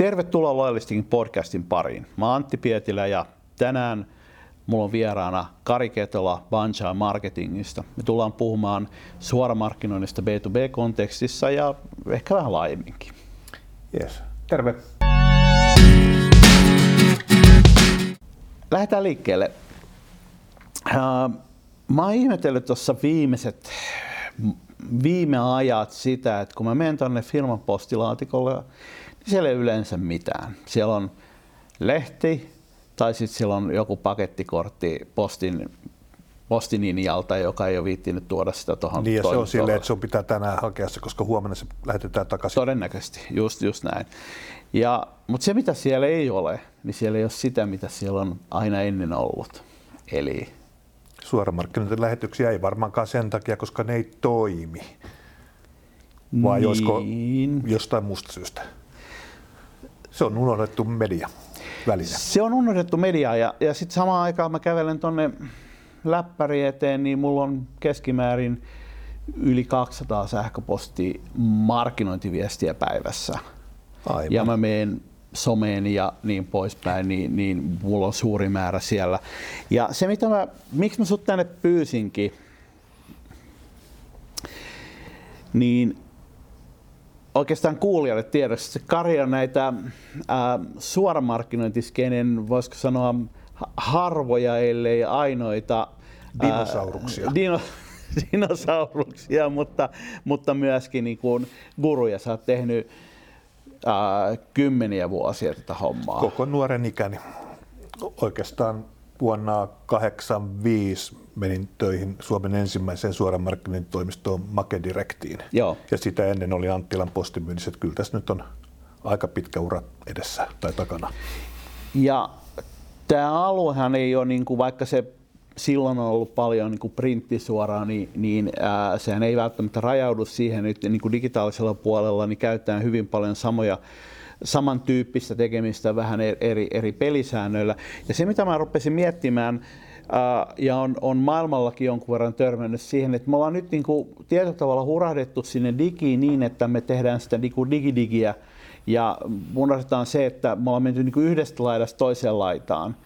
Tervetuloa Loyalistikin podcastin pariin. Mä oon Antti Pietilä ja tänään mulla on vieraana Kari Ketola Banja Marketingista. Me tullaan puhumaan suoramarkkinoinnista B2B-kontekstissa ja ehkä vähän laajemminkin. Yes. Terve. Lähdetään liikkeelle. Mä oon ihmetellyt tuossa viimeiset viime ajat sitä, että kun mä menen tuonne firman postilaatikolle, niin siellä ei yleensä mitään. Siellä on lehti tai sitten siellä on joku pakettikortti postin postininjalta, joka ei ole viittinyt tuoda sitä tuohon Niin ja se on silleen, että sun pitää tänään hakea se, koska huomenna se lähetetään takaisin. Todennäköisesti, just, just näin. Ja, mutta se mitä siellä ei ole, niin siellä ei ole sitä, mitä siellä on aina ennen ollut. Eli suoramarkkinoiden lähetyksiä ei varmaankaan sen takia, koska ne ei toimi. Vai niin. olisiko jostain muusta syystä? Se on unohdettu media väline. Se on unohdettu media ja, ja sitten samaan aikaan mä kävelen tonne läppäri eteen, niin mulla on keskimäärin yli 200 sähköposti markkinointiviestiä päivässä. Aivan. Ja mä menen someen ja niin poispäin, niin, niin mulla on suuri määrä siellä. Ja se, mitä mä, miksi mä sut tänne pyysinkin, niin oikeastaan kuulijalle tiedossa, että Kari on näitä ää, suoramarkkinointiskenen, voisiko sanoa, harvoja, ellei ainoita dinosauruksia. Ää, dino, dinosauruksia, mutta, mutta myöskin niin kuin guruja. Sä oot tehnyt ää, kymmeniä vuosia tätä hommaa. Koko nuoren ikäni. Oikeastaan vuonna 1985 menin töihin Suomen ensimmäiseen suoran toimistoon Make Directiin. Joo. Ja sitä ennen oli Anttilan postimyynnissä. Kyllä tässä nyt on aika pitkä ura edessä tai takana. Ja tämä aluehan ei ole, niin kuin, vaikka se silloin on ollut paljon niin kuin printtisuoraa, niin, niin ää, sehän ei välttämättä rajaudu siihen nyt niin kuin digitaalisella puolella, niin käytetään hyvin paljon samoja samantyyppistä tekemistä vähän eri, eri pelisäännöillä. Ja se, mitä mä rupesin miettimään, ää, ja on, on maailmallakin jonkun verran törmännyt siihen, että me ollaan nyt niin kuin tietyllä tavalla hurahdettu sinne digiin niin, että me tehdään sitä niin digidigiä, ja unohdetaan se, että me ollaan menty niin kuin yhdestä laidasta toiseen laitaan.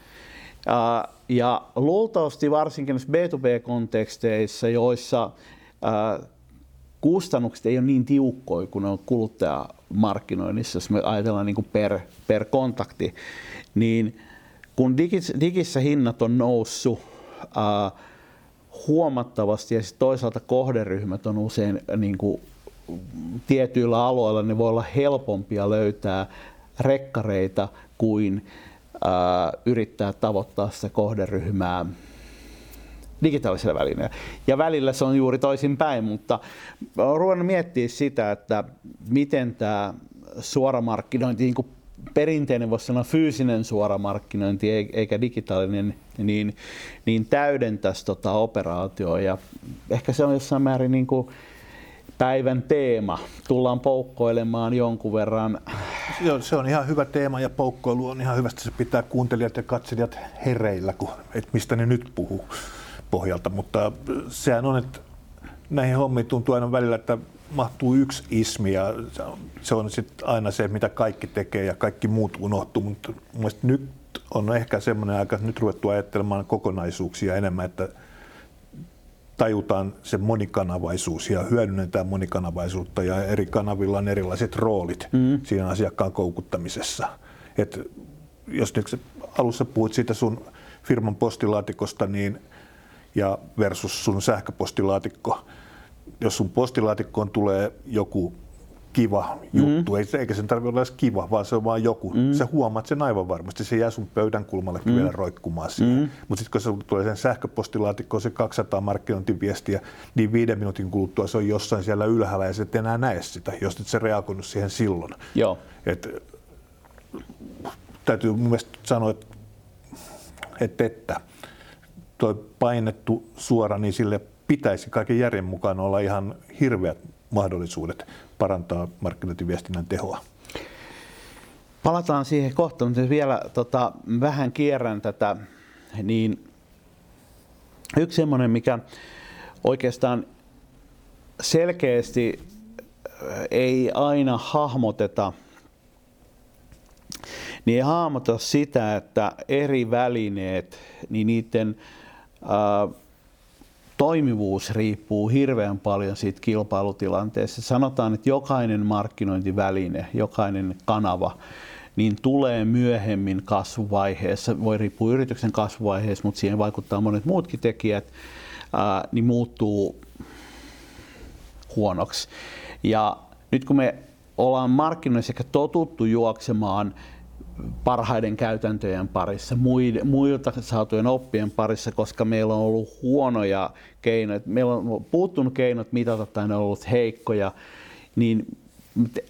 Ja luultavasti varsinkin B2B-konteksteissa, joissa kustannukset ei ole niin tiukkoja kuin on kuluttajamarkkinoinnissa, jos me ajatellaan niin kuin per, per kontakti, niin kun digissä hinnat on noussut huomattavasti ja toisaalta kohderyhmät on usein niin kuin tietyillä aloilla, niin voi olla helpompia löytää rekkareita kuin yrittää tavoittaa sitä kohderyhmää digitaalisella välineellä. Ja välillä se on juuri toisinpäin, mutta olen ruvennut miettiä sitä, että miten tämä suoramarkkinointi, niin kuin perinteinen voisi sanoa fyysinen suoramarkkinointi eikä digitaalinen, niin, niin täydentäisi tota operaatioa. Ja ehkä se on jossain määrin niin kuin päivän teema. Tullaan poukkoilemaan jonkun verran. Joo, se on ihan hyvä teema ja poukkoilu on ihan hyvästä. Se pitää kuuntelijat ja katselijat hereillä, kun, että mistä ne nyt puhuu pohjalta. Mutta sehän on, että näihin hommiin tuntuu aina välillä, että mahtuu yksi ismi ja se on sitten aina se, mitä kaikki tekee ja kaikki muut unohtuu. Mutta nyt on ehkä semmoinen aika, että nyt ruvettu ajattelemaan kokonaisuuksia enemmän, että tajutaan se monikanavaisuus ja hyödynnetään monikanavaisuutta ja eri kanavilla on erilaiset roolit mm. siinä asiakkaan koukuttamisessa. Et jos nyt alussa puhuit siitä sun firman postilaatikosta niin, ja versus sun sähköpostilaatikko, jos sun postilaatikkoon tulee joku kiva juttu, mm. eikä sen tarvitse olla edes kiva, vaan se on vaan joku. Mm. Sä huomaat sen aivan varmasti, se jää sun pöydän kulmallekin mm. vielä roikkumaan siihen. Mm. Mutta sitten kun se tulee sen sähköpostilaatikkoon se 200 markkinointiviestiä, niin viiden minuutin kuluttua se on jossain siellä ylhäällä ja se et enää näe sitä, jos et se reagoinut siihen silloin. Joo. Et, täytyy mun mielestä sanoa, että, että, että toi painettu suora, niin sille pitäisi kaiken järjen mukaan olla ihan hirveät mahdollisuudet parantaa markkinointiviestinnän tehoa. Palataan siihen kohta, mutta vielä tota, vähän kierrän tätä, niin yksi semmoinen, mikä oikeastaan selkeästi äh, ei aina hahmoteta niin ei hahmota sitä, että eri välineet, niin niiden toimivuus riippuu hirveän paljon siitä kilpailutilanteesta. Sanotaan, että jokainen markkinointiväline, jokainen kanava, niin tulee myöhemmin kasvuvaiheessa, voi riippua yrityksen kasvuvaiheessa, mutta siihen vaikuttaa monet muutkin tekijät, ää, niin muuttuu huonoksi. Ja nyt kun me ollaan markkinoissa ehkä totuttu juoksemaan parhaiden käytäntöjen parissa, muilta saatujen oppien parissa, koska meillä on ollut huonoja keinoja, meillä on puuttunut keinot mitata tai ne on ollut heikkoja, niin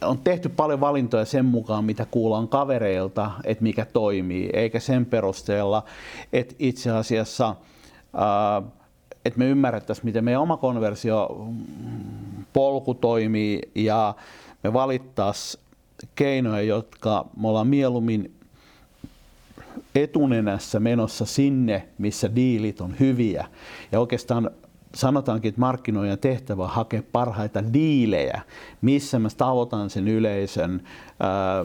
on tehty paljon valintoja sen mukaan, mitä kuullaan kavereilta, että mikä toimii, eikä sen perusteella, että itse asiassa että me ymmärrettäisiin, miten meidän oma konversio polku toimii ja me valittaisiin keinoja, jotka me ollaan mieluummin etunenässä menossa sinne, missä diilit on hyviä. Ja oikeastaan sanotaankin, että markkinoijan tehtävä on hakea parhaita diilejä, missä mä tavoitan sen yleisön ää,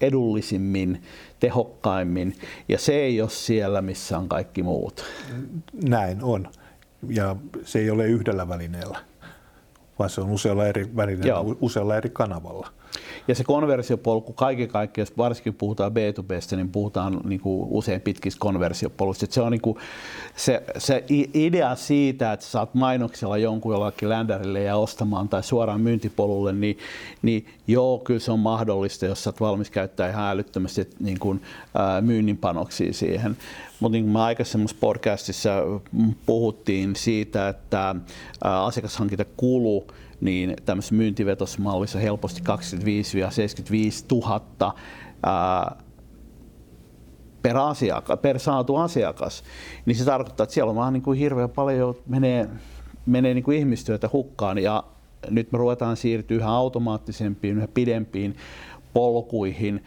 edullisimmin, tehokkaimmin. Ja se ei ole siellä, missä on kaikki muut. Näin on. Ja se ei ole yhdellä välineellä, vaan se on usealla eri välineellä, usealla eri kanavalla. Ja se konversiopolku kaiken kaikkiaan, jos varsinkin puhutaan B2Bstä, niin puhutaan niin kuin usein pitkistä konversiopoluista. Se on niin kuin se, se idea siitä, että saat mainoksella jonkun jollakin ländärille ja ostamaan tai suoraan myyntipolulle, niin, niin joo, kyllä se on mahdollista, jos olet valmis käyttää ihan älyttömästi niin kuin, ää, myynnin panoksia siihen. Mutta niin kuin me aikaisemmassa podcastissa puhuttiin siitä, että ää, asiakashankintakulu niin tämmöisessä myyntivetosmallissa helposti 25-75 000 ää, per, asiakas, per saatu asiakas, niin se tarkoittaa, että siellä on vaan niin kuin hirveän paljon menee, menee niin kuin ihmistyötä hukkaan ja nyt me ruvetaan siirtyä yhä automaattisempiin, yhä pidempiin polkuihin,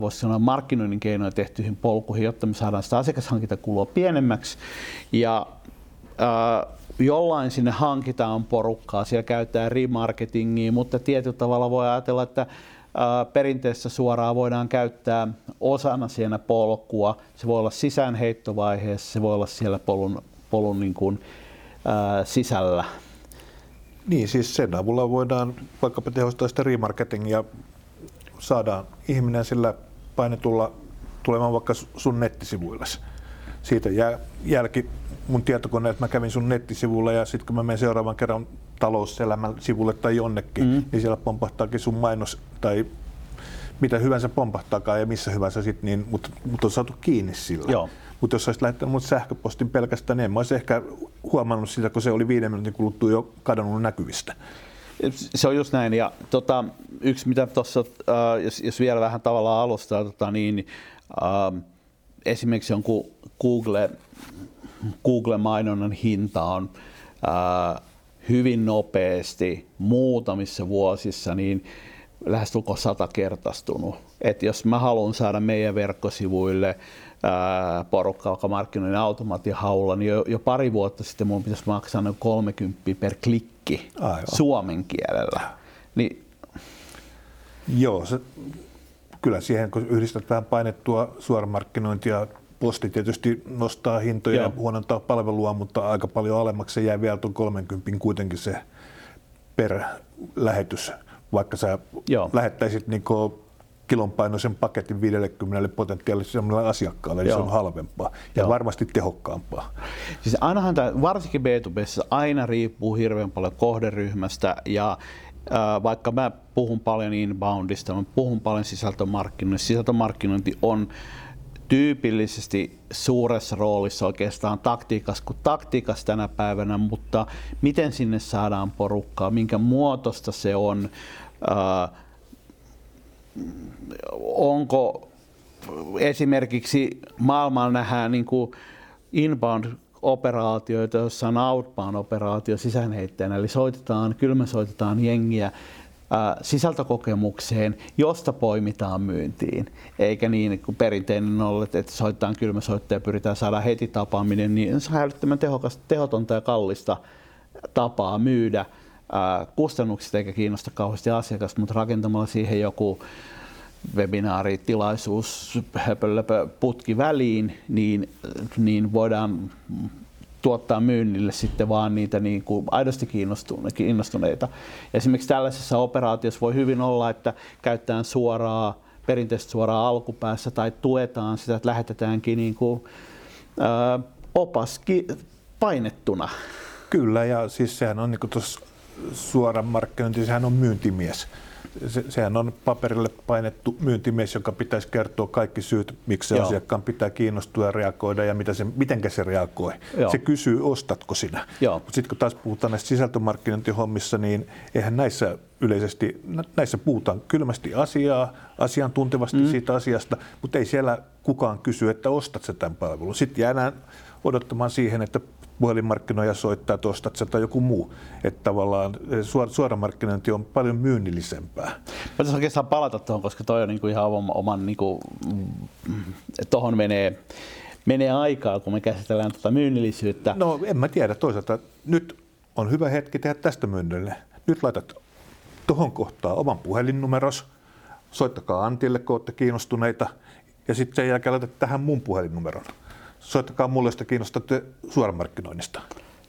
voisi sanoa markkinoinnin keinoin tehtyihin polkuihin, jotta me saadaan sitä asiakashankintakulua pienemmäksi. Ja ää, jollain sinne hankitaan porukkaa, siellä käytetään remarketingia, mutta tietyllä tavalla voi ajatella, että perinteessä suoraan voidaan käyttää osana siinä polkua. Se voi olla sisäänheittovaiheessa, se voi olla siellä polun, polun niin kuin, ää, sisällä. Niin, siis sen avulla voidaan vaikkapa tehostaa sitä remarketingia, saadaan ihminen sillä painetulla tulemaan vaikka sun nettisivuille. Siitä jää jälki mun tietokone, että mä kävin sun nettisivulla ja sitten kun mä menen seuraavan kerran talouselämän sivulle tai jonnekin, mm. niin siellä pompahtaakin sun mainos tai mitä hyvänsä pompahtaakaan ja missä hyvänsä sitten, niin, mutta mut on saatu kiinni sillä. Mutta jos olisit lähettänyt mun sähköpostin pelkästään, niin en mä olisi ehkä huomannut sitä, kun se oli viiden minuutin kuluttua jo kadonnut näkyvistä. Se on just näin. Ja tota, yksi, mitä tuossa, äh, jos, jos, vielä vähän tavallaan alustaa, tota, niin äh, esimerkiksi jonkun Google Google-mainonnan hinta on ää, hyvin nopeasti muutamissa vuosissa niin lähestulkoon satakertaistunut. Et jos mä haluan saada meidän verkkosivuille ää, porukka, joka markkinoin automaattihaulla, niin jo, jo, pari vuotta sitten mun pitäisi maksaa noin 30 per klikki Aivan. suomen kielellä. Niin, Joo, se, kyllä siihen kun yhdistetään painettua suoramarkkinointia posti tietysti nostaa hintoja Joo. ja huonontaa palvelua, mutta aika paljon alemmaksi se jää vielä tuon 30 kuitenkin se per lähetys, vaikka sä Joo. lähettäisit niin kilonpainoisen paketin 50 potentiaaliselle asiakkaalle, niin Joo. se on halvempaa ja Joo. varmasti tehokkaampaa. Siis ainahan tämä, varsinkin b 2 aina riippuu hirveän paljon kohderyhmästä ja äh, vaikka mä puhun paljon inboundista, mä puhun paljon sisältömarkkinoinnista, sisältömarkkinointi on tyypillisesti suuressa roolissa oikeastaan taktiikassa kuin taktiikassa tänä päivänä, mutta miten sinne saadaan porukkaa, minkä muotoista se on, äh, onko esimerkiksi maailmalla nähdään niin kuin inbound operaatioita, joissa on outbound-operaatio sisäänheittäjänä, eli soitetaan, kylmäsoitetaan jengiä sisältökokemukseen, josta poimitaan myyntiin. Eikä niin kuin perinteinen ollut, että soitetaan kylmäsoittaja ja pyritään saada heti tapaaminen, niin se on hälyttömän tehokas, tehotonta ja kallista tapaa myydä. Kustannukset eikä kiinnosta kauheasti asiakasta, mutta rakentamalla siihen joku webinaaritilaisuus, höpölöpö putki väliin, niin, niin voidaan tuottaa myynnille sitten vaan niitä niin kuin aidosti kiinnostuneita. Esimerkiksi tällaisessa operaatiossa voi hyvin olla, että käytetään suoraa, perinteisesti suoraan alkupäässä tai tuetaan sitä, että lähetetäänkin niin kuin, ää, opaski painettuna. Kyllä, ja siis sehän on niin tuossa suoran markkinointi, sehän on myyntimies se, sehän on paperille painettu myyntimies, joka pitäisi kertoa kaikki syyt, miksi se asiakkaan pitää kiinnostua ja reagoida ja mitä se, miten se reagoi. Joo. Se kysyy, ostatko sinä. Mutta sitten kun taas puhutaan näistä sisältömarkkinointihommissa, niin eihän näissä yleisesti, näissä puhutaan kylmästi asiaa, asiantuntevasti mm. siitä asiasta, mutta ei siellä kukaan kysy, että ostat sä tämän palvelun. Sitten jäädään odottamaan siihen, että puhelinmarkkinoja soittaa, sä tai joku muu. Että tavallaan eh, suora, markkinointi on paljon myynnillisempää. Mä tässä oikeastaan palata tuohon, koska toi on niinku ihan oman, oman niinku, tuohon menee, menee aikaa, kun me käsitellään tuota myynnillisyyttä. No en mä tiedä. Toisaalta nyt on hyvä hetki tehdä tästä myynnille. Nyt laitat tuohon kohtaan oman puhelinnumeros, soittakaa Antille, kun olette kiinnostuneita, ja sitten sen jälkeen laitat tähän mun puhelinnumeron soittakaa mulle, jos te kiinnostatte suoramarkkinoinnista.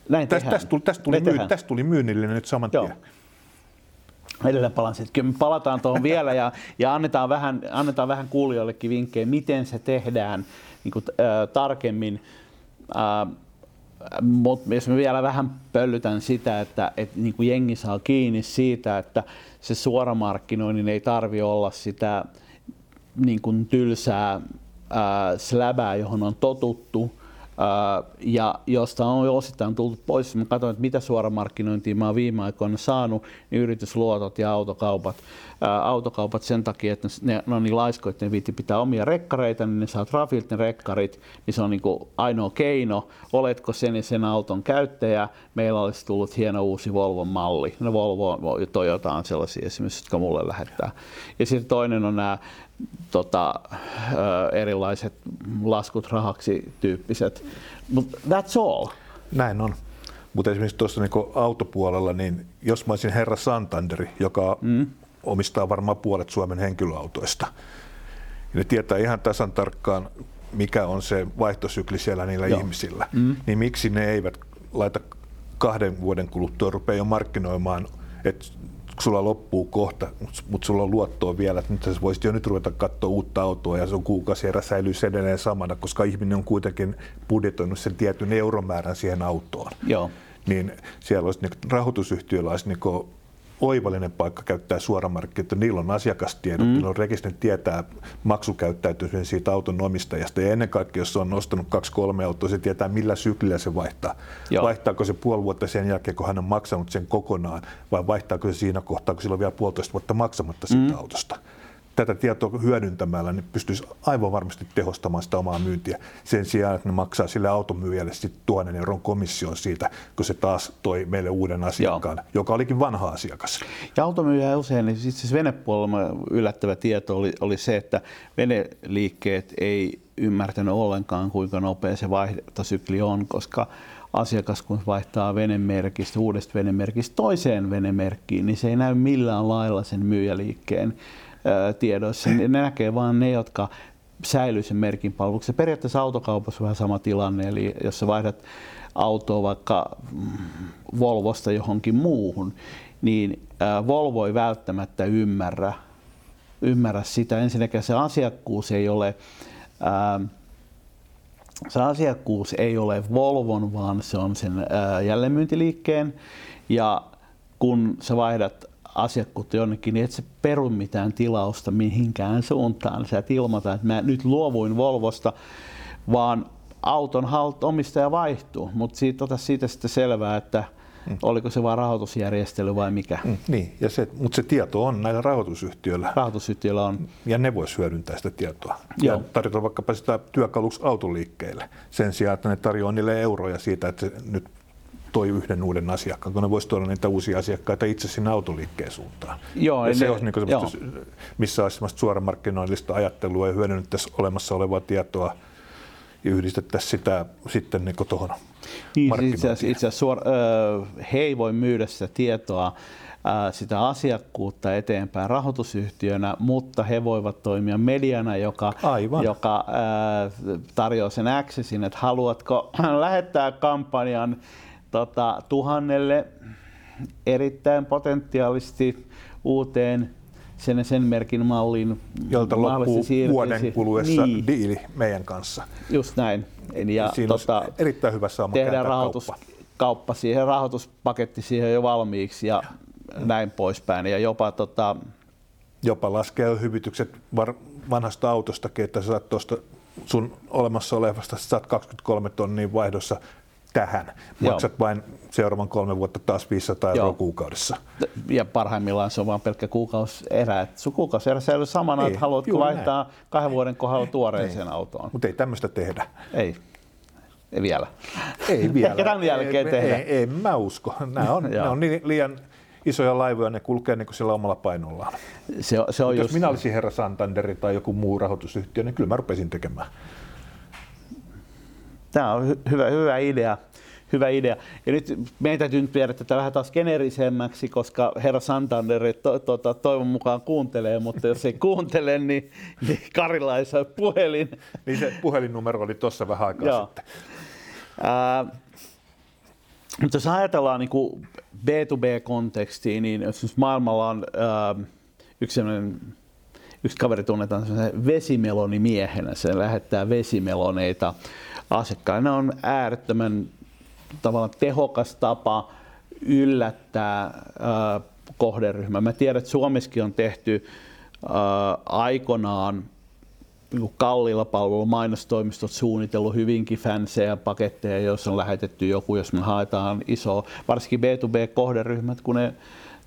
Näin tästä, tästä, tuli, tästä, tuli myy, tästä tuli myynnillinen nyt saman Joo. tien. Edelleen palaan sitten. Me palataan tuohon vielä ja, ja annetaan, vähän, annetaan vähän kuulijoillekin vinkkejä, miten se tehdään niin kuin, äh, tarkemmin. Äh, mutta jos me vielä vähän pöllytän sitä, että, että niin kuin jengi saa kiinni siitä, että se suoramarkkinoinnin ei tarvi olla sitä niin kuin tylsää släbää, johon on totuttu, äh, ja josta on jo osittain tullut pois. Mä katsoin, että mitä suoramarkkinointia mä oon viime aikoina saanut, niin yritysluotot ja autokaupat. Ää, autokaupat sen takia, että ne, ne on niin laiskoja, että ne viitti pitää omia rekkareita, niin ne saa Trafilta ne rekkarit, niin se on niin ainoa keino. Oletko sen ja sen auton käyttäjä? Meillä olisi tullut hieno uusi Volvo malli. No Volvo ja Toyota on sellaisia esimerkiksi, jotka mulle lähettää. Ja sitten toinen on nämä tota, erilaiset laskut rahaksi tyyppiset. Mutta that's all. Näin on. Mutta esimerkiksi tuossa niin autopuolella, niin jos mä olisin herra Santanderi, joka mm. omistaa varmaan puolet Suomen henkilöautoista, niin ne tietää ihan tasan tarkkaan, mikä on se vaihtosykli siellä niillä Joo. ihmisillä, mm. niin miksi ne eivät laita kahden vuoden kuluttua rupeaa jo markkinoimaan, että sulla loppuu kohta, mutta sulla on luottoa vielä, että nyt sä voisit jo nyt ruveta katsoa uutta autoa ja sun kuukausi erä säilyy edelleen samana, koska ihminen on kuitenkin budjetoinut sen tietyn euromäärän siihen autoon. Joo. Niin siellä olisi, niin rahoitusyhtiöllä olisi niin oivallinen paikka käyttää suoramarkkinoita. Niillä on asiakastiedot, mm. niillä on rekisteri tietää maksukäyttäytymisen siitä auton omistajasta. Ja ennen kaikkea, jos se on nostanut kaksi-kolme autoa, se tietää millä syklillä se vaihtaa. Joo. Vaihtaako se puoli vuotta sen jälkeen, kun hän on maksanut sen kokonaan, vai vaihtaako se siinä kohtaa, kun sillä on vielä puolitoista vuotta maksamatta siitä mm. autosta tätä tietoa hyödyntämällä niin pystyisi aivan varmasti tehostamaan sitä omaa myyntiä sen sijaan, että ne maksaa sille automyyjälle sitten tuhannen euron komission siitä, kun se taas toi meille uuden asiakkaan, Joo. joka olikin vanha asiakas. Ja automyyjä usein, niin siis venepuolella yllättävä tieto oli, oli se, että veneliikkeet ei ymmärtänyt ollenkaan, kuinka nopea se vaihtosykli on, koska asiakas kun vaihtaa venemerkistä, uudesta venemerkistä toiseen venemerkkiin, niin se ei näy millään lailla sen myyjäliikkeen tiedoissa. Ne näkee vain ne, jotka säilyy sen merkin palveluksi. Periaatteessa autokaupassa on vähän sama tilanne, eli jos sä vaihdat autoa vaikka mm, Volvosta johonkin muuhun, niin Volvo ei välttämättä ymmärrä, ymmärrä sitä. Ensinnäkin se asiakkuus ei ole se asiakkuus ei ole Volvon, vaan se on sen jälleenmyyntiliikkeen. Ja kun sä vaihdat asiakkuutta jonnekin, niin et se peru mitään tilausta mihinkään suuntaan. Sä et ilmoita, että mä nyt luovuin Volvosta, vaan auton halt, omistaja vaihtuu, mutta siitä, ota siitä sitten selvää, että mm. oliko se vain rahoitusjärjestely vai mikä. Mm, niin, ja se, mutta se tieto on näillä rahoitusyhtiöillä. Rahoitusyhtiöillä on. Ja ne vois hyödyntää sitä tietoa. Joo. Ja tarjota vaikkapa sitä työkaluksi autoliikkeelle sen sijaan, että ne tarjoaa niille euroja siitä, että se nyt toi yhden uuden asiakkaan, kun ne voisi tuoda niitä uusia asiakkaita itse sinne autoliikkeen suuntaan. Joo, ja se olisi niin kuin missä olisi suoramarkkinoillista ajattelua ja hyödynnettäisiin olemassa olevaa tietoa ja yhdistettäisiin sitä sitten niin tuohon niin, itse asiassa, itse asiassa suor, he ei voi myydä sitä tietoa sitä asiakkuutta eteenpäin rahoitusyhtiönä, mutta he voivat toimia mediana, joka, Aivan. joka ää, tarjoaa sen accessin, että haluatko lähettää kampanjan tota, tuhannelle erittäin potentiaalisesti uuteen sen, sen merkin mallin. Jolta loppuu vuoden kuluessa niin. diili meidän kanssa. Just näin. Ja Siinä tota, erittäin hyvä saama tehdään rahoitus, kauppa. kauppa siihen, rahoituspaketti siihen jo valmiiksi ja, ja. näin poispäin. Ja jopa, tota, jopa laskee hyvitykset var, vanhasta autostakin, että sä saat tuosta sun olemassa olevasta, saat 23 tonnia vaihdossa tähän. Maksat Joo. vain seuraavan kolme vuotta taas 500 euroa Joo. kuukaudessa. Ja parhaimmillaan se on vain pelkkä kuukausierä. Sun kuukausierä säilyy samana, että haluatko vaihtaa näin. kahden vuoden kohdalla tuoreeseen ei. autoon. Mutta ei tämmöistä tehdä. Ei. Ei vielä. Ei vielä. Ehkä tämän jälkeen ei, tehdä. Ei, ei, mä usko. Nämä on, nämä on niin liian isoja laivoja, ne kulkee niin kuin sillä omalla painollaan. Se, se on jos just... minä olisin herra Santanderi tai joku muu rahoitusyhtiö, niin kyllä mä rupesin tekemään. Tämä on hy- hyvä, hyvä idea. Hyvä idea. Ja nyt meidän täytyy nyt viedä tätä vähän taas generisemmäksi, koska herra Santander to, to, to, toivon mukaan kuuntelee, mutta jos ei kuuntele, niin, niin Karilla ei saa puhelin. Niin se puhelinnumero oli tuossa vähän aikaa Joo. sitten. Ää, mutta jos ajatellaan niin kuin B2B-kontekstia, niin jos maailmalla on ää, yksi yksi kaveri tunnetaan vesimelonimiehenä, se lähettää vesimeloneita asiakkaille. Ne on äärettömän tavallaan tehokas tapa yllättää äh, kohderyhmä. Mä tiedän, että Suomessakin on tehty äh, aikanaan niin kalliilla palvelulla mainostoimistot suunnitellut hyvinkin fansseja paketteja, joissa on lähetetty joku, jos me haetaan iso, varsinkin B2B-kohderyhmät, kun ne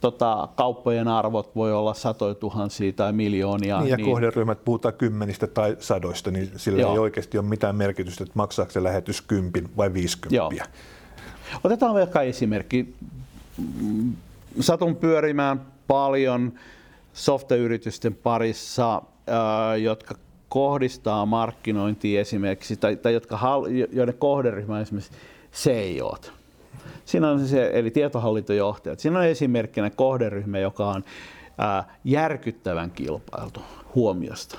tota, kauppojen arvot voi olla satoja tuhansia tai miljoonia. Niin, ja niin... kohderyhmät puhutaan kymmenistä tai sadoista, niin sillä Joo. ei oikeasti ole mitään merkitystä, että maksaako se lähetys kympin vai viisikymppiä. Otetaan vaikka esimerkki. Satun pyörimään paljon softayritysten parissa, jotka kohdistaa markkinointia esimerkiksi, tai, tai jotka, joiden kohderyhmä on esimerkiksi CEOt Siinä on se, eli tietohallintojohtajat. Siinä on esimerkkinä kohderyhmä, joka on järkyttävän kilpailtu huomiosta.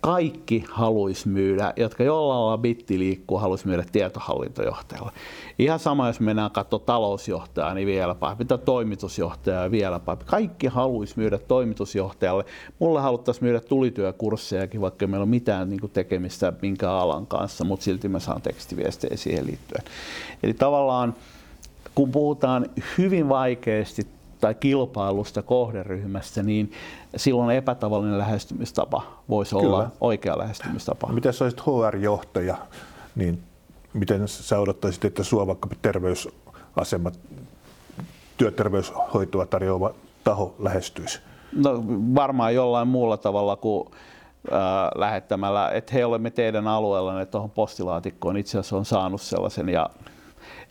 Kaikki haluaisi myydä, jotka jollain lailla bitti liikkuu, haluaisi myydä tietohallintojohtajalle. Ihan sama, jos mennään katsoa talousjohtajaa, niin vielä pahempi, tai toimitusjohtajaa vielä pahempi. Kaikki haluaisi myydä toimitusjohtajalle. Mulle haluttaisiin myydä tulityökurssejakin, vaikka meillä ole mitään niin tekemistä minkään alan kanssa, mutta silti mä saan tekstiviestejä siihen liittyen. Eli tavallaan kun puhutaan hyvin vaikeasti tai kilpailusta kohderyhmästä, niin silloin epätavallinen lähestymistapa voisi Kyllä. olla oikea lähestymistapa. Miten sä olisit HR-johtaja, niin miten sä odottaisit, että sua vaikka terveysasemat, työterveyshoitoa tarjoava taho lähestyisi? No varmaan jollain muulla tavalla kuin äh, lähettämällä, että he olemme teidän alueella, että tuohon postilaatikkoon itse asiassa on saanut sellaisen ja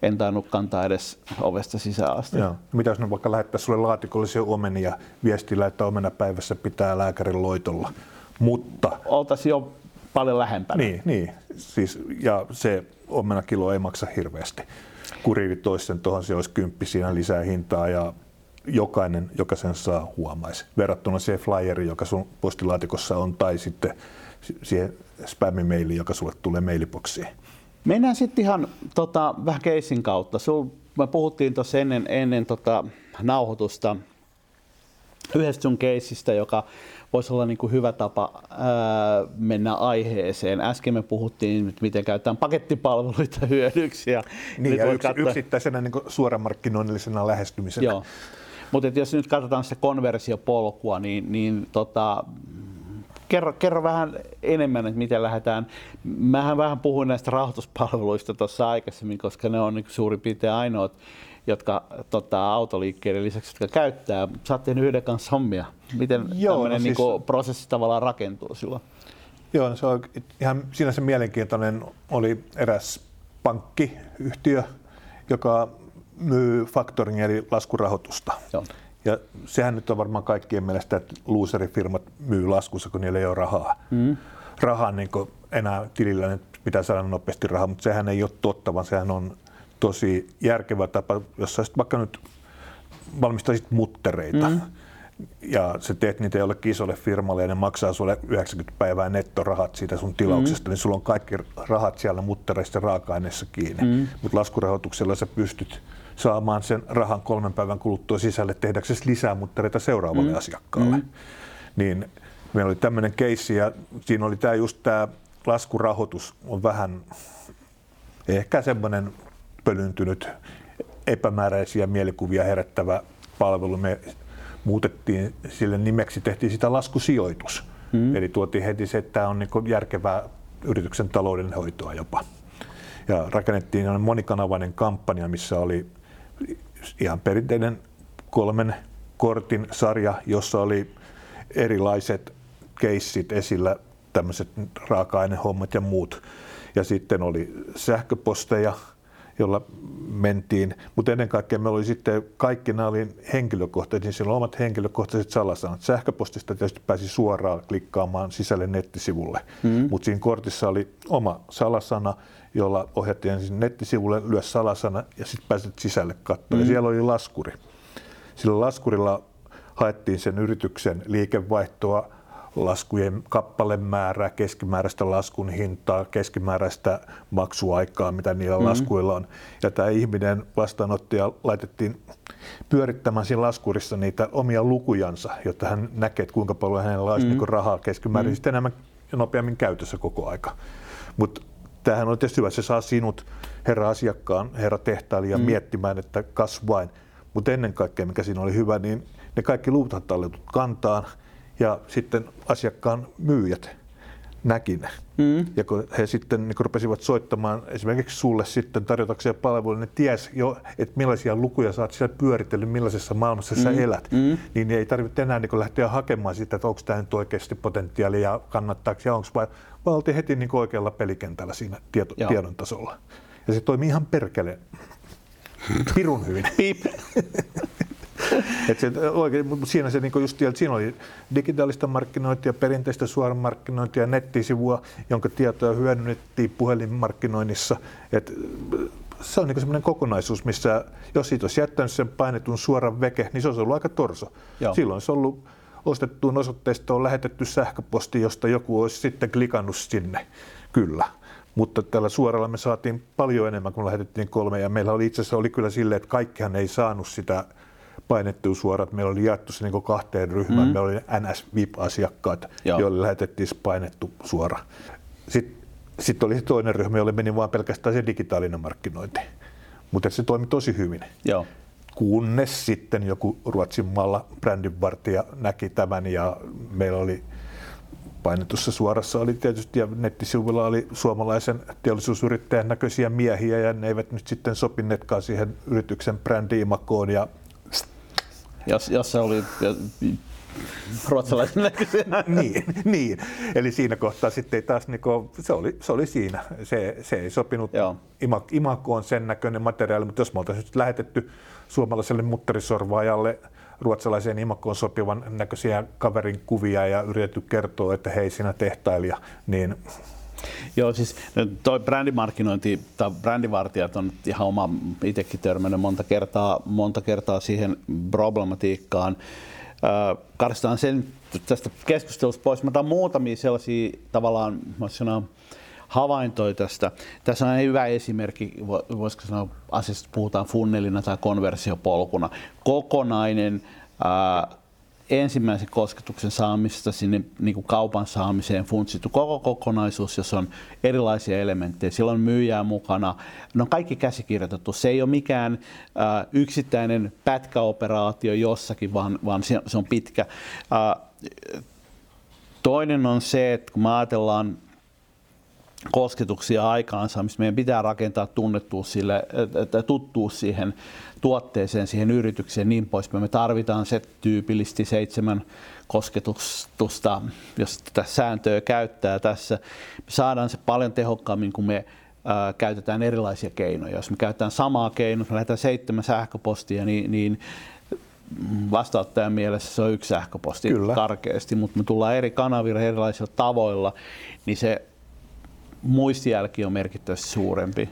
en tainnut kantaa edes ovesta sisään asti. Joo. Mitä jos ne vaikka lähettää sulle laatikollisia omenia viestillä, että omenapäivässä pitää lääkärin loitolla, mutta... Oltaisiin jo paljon lähempänä. Niin, niin. Siis, ja se omenakilo ei maksa hirveästi. Kuriivi toisen tuohon se olisi kymppi siinä lisää hintaa ja jokainen, joka sen saa, huomaisi. Verrattuna siihen flyeriin, joka sun postilaatikossa on, tai sitten siihen spämmimeiliin, joka sulle tulee mailiboksiin. Mennään sitten ihan tota, vähän keisin kautta. Sul, me puhuttiin tuossa ennen, ennen tota, nauhoitusta yhdestä sun keisistä, joka voisi olla niin kuin hyvä tapa ää, mennä aiheeseen. Äsken me puhuttiin, miten käytetään pakettipalveluita hyödyksi. Ja niin, ja yks, katsoa... yksittäisenä niin suoramarkkinoinnillisena lähestymisenä. Joo. Mutta jos nyt katsotaan sitä konversiopolkua, niin, niin tota, kerro, kerro vähän enemmän, että miten lähdetään. Mähän vähän puhuin näistä rahoituspalveluista tuossa aikaisemmin, koska ne on niin suurin piirtein ainoat, jotka tota, autoliikkeiden lisäksi, jotka käyttää. Sä oot tehnyt yhden kanssa hommia. Miten Joo, tämmöinen no siis, niin prosessi tavallaan rakentuu silloin? Joo, no se on ihan sinänsä mielenkiintoinen. Oli eräs pankkiyhtiö, joka myy factoring eli laskurahoitusta. Joo. Ja sehän nyt on varmaan kaikkien mielestä, että loserifirmat myy laskussa, kun niillä ei ole rahaa. Mm. Rahaa niin enää tilillä, nyt pitää saada nopeasti rahaa, mutta sehän ei ole totta, vaan sehän on tosi järkevä tapa, jos sä vaikka nyt valmistaisit muttereita. Mm ja sä teet niitä jollekin isolle firmalle ja ne maksaa sulle 90 päivää nettorahat siitä sun tilauksesta, mm. niin sulla on kaikki rahat siellä muttereista raaka-aineessa kiinni. Mm. Mutta laskurahoituksella sä pystyt saamaan sen rahan kolmen päivän kuluttua sisälle tehdäksesi lisää muttereita seuraavalle mm. asiakkaalle. Mm. Niin meillä oli tämmöinen keissi ja siinä oli tämä just tämä laskurahoitus on vähän ehkä semmoinen pölyntynyt epämääräisiä mielikuvia herättävä palvelu. Me muutettiin sille nimeksi, tehtiin sitä laskusijoitus. Mm. Eli tuotiin heti se, että tämä on niin järkevää yrityksen taloudenhoitoa jopa. Ja rakennettiin monikanavainen kampanja, missä oli ihan perinteinen kolmen kortin sarja, jossa oli erilaiset keissit esillä, tämmöiset raaka-ainehommat ja muut. Ja sitten oli sähköposteja, jolla mentiin, mutta ennen kaikkea meillä oli sitten, kaikki nämä oli henkilökohtaiset, niin siellä omat henkilökohtaiset salasanat. Sähköpostista tietysti pääsi suoraan klikkaamaan sisälle nettisivulle, mm-hmm. mutta siinä kortissa oli oma salasana, jolla ohjattiin ensin nettisivulle, lyö salasana ja sitten pääsit sisälle katsomaan. Mm-hmm. Ja siellä oli laskuri. Sillä laskurilla haettiin sen yrityksen liikevaihtoa, laskujen kappalemäärää, keskimääräistä laskun hintaa, keskimääräistä maksuaikaa, mitä niillä mm-hmm. laskuilla on. Ja tämä ihminen vastaanottaja laitettiin pyörittämään siinä laskurissa niitä omia lukujansa, jotta hän näkee, että kuinka paljon hänellä olisi mm-hmm. niin rahaa keskimäärin mm-hmm. enemmän ja nopeammin käytössä koko aika. Mutta tämähän on tietysti hyvä, se saa sinut, herra asiakkaan, herra tehtailijan, mm-hmm. miettimään, että kasvain. Mutta ennen kaikkea, mikä siinä oli hyvä, niin ne kaikki luvut talletut kantaan – ja sitten asiakkaan myyjät näki ne. Mm. Ja kun he sitten niin kun rupesivat soittamaan esimerkiksi sulle sitten tarjotakseen palveluja, ne ties jo, että millaisia lukuja sä oot siellä pyöritellyt, millaisessa maailmassa mm. sä elät. Mm. Niin ei tarvitse enää niin lähteä hakemaan sitä, että onko tämä nyt oikeasti potentiaalia ja kannattaako ja onko vai, vaan oltiin heti niin oikealla pelikentällä siinä tieto, tiedon tasolla. Ja se toimii ihan perkele pirun hyvin. Pip. Et se, oikein, siinä, se, niin just, siinä oli digitaalista markkinointia, perinteistä suoramarkkinointia ja nettisivua, jonka tietoja hyödynnettiin puhelinmarkkinoinnissa. Et, se on niin semmoinen kokonaisuus, missä jos siitä olisi jättänyt sen painetun suoran veke, niin se olisi ollut aika torso. Joo. Silloin se on ollut ostettuun osoitteesta lähetetty sähköposti, josta joku olisi sitten klikannut sinne. Kyllä. Mutta tällä suoralla me saatiin paljon enemmän kuin lähetettiin kolme ja meillä oli itse asiassa oli kyllä silleen, että kaikkihan ei saanut sitä painettu suorat. Meillä oli jaettu se niin kahteen ryhmään. Mm. Meillä oli NS-VIP-asiakkaat, Joo. joille lähetettiin painettu suora. Sitten, sitten oli se toinen ryhmä, jolle meni vain pelkästään se digitaalinen markkinointi. Mutta se toimi tosi hyvin. Joo. Kunnes sitten joku Ruotsin maalla brändinvartija näki tämän ja meillä oli painetussa suorassa oli tietysti ja nettisivuilla oli suomalaisen teollisuusyrittäjän näköisiä miehiä ja ne eivät nyt sitten sopineetkaan siihen yrityksen brändi-imakoon ja jos, jos se oli ruotsalaisen näköisenä. niin, niin, eli siinä kohtaa sitten taas, niinku, se, oli, se oli siinä. Se, se ei sopinut ima, imakoon sen näköinen materiaali, mutta jos me oltaisiin lähetetty suomalaiselle mutterisorvaajalle ruotsalaiseen imakoon sopivan näköisiä kaverin kuvia ja yritetty kertoa, että hei sinä tehtailija, niin Joo, siis toi brändimarkkinointi tai brändivartijat on ihan oma, itsekin törmännyt monta kertaa, monta kertaa siihen problematiikkaan. Karstaan sen tästä keskustelusta pois. Mä otan muutamia sellaisia tavallaan, sanoa, havaintoja tästä. Tässä on hyvä esimerkki, voisiko sanoa, asiasta puhutaan funnelina tai konversiopolkuna. Kokonainen ensimmäisen kosketuksen saamista sinne niin kuin kaupan saamiseen funtsittu koko kokonaisuus, jossa on erilaisia elementtejä. Siellä on myyjää mukana. Ne on kaikki käsikirjoitettu. Se ei ole mikään äh, yksittäinen pätkäoperaatio jossakin, vaan, vaan se, se on pitkä. Äh, toinen on se, että kun me ajatellaan kosketuksia aikaansaamista. Meidän pitää rakentaa tunnettuus sille, tuttuus siihen tuotteeseen, siihen yritykseen niin poispäin. Me tarvitaan se tyypillisesti seitsemän kosketusta, jos tätä sääntöä käyttää tässä. Me saadaan se paljon tehokkaammin, kun me ää, käytetään erilaisia keinoja. Jos me käytetään samaa keinoa, me lähdetään seitsemän sähköpostia, niin, niin vastaanottajan mielessä se on yksi sähköposti Kyllä. karkeasti, mutta me tullaan eri kanavilla erilaisilla tavoilla, niin se muistijälki on merkittävästi suurempi.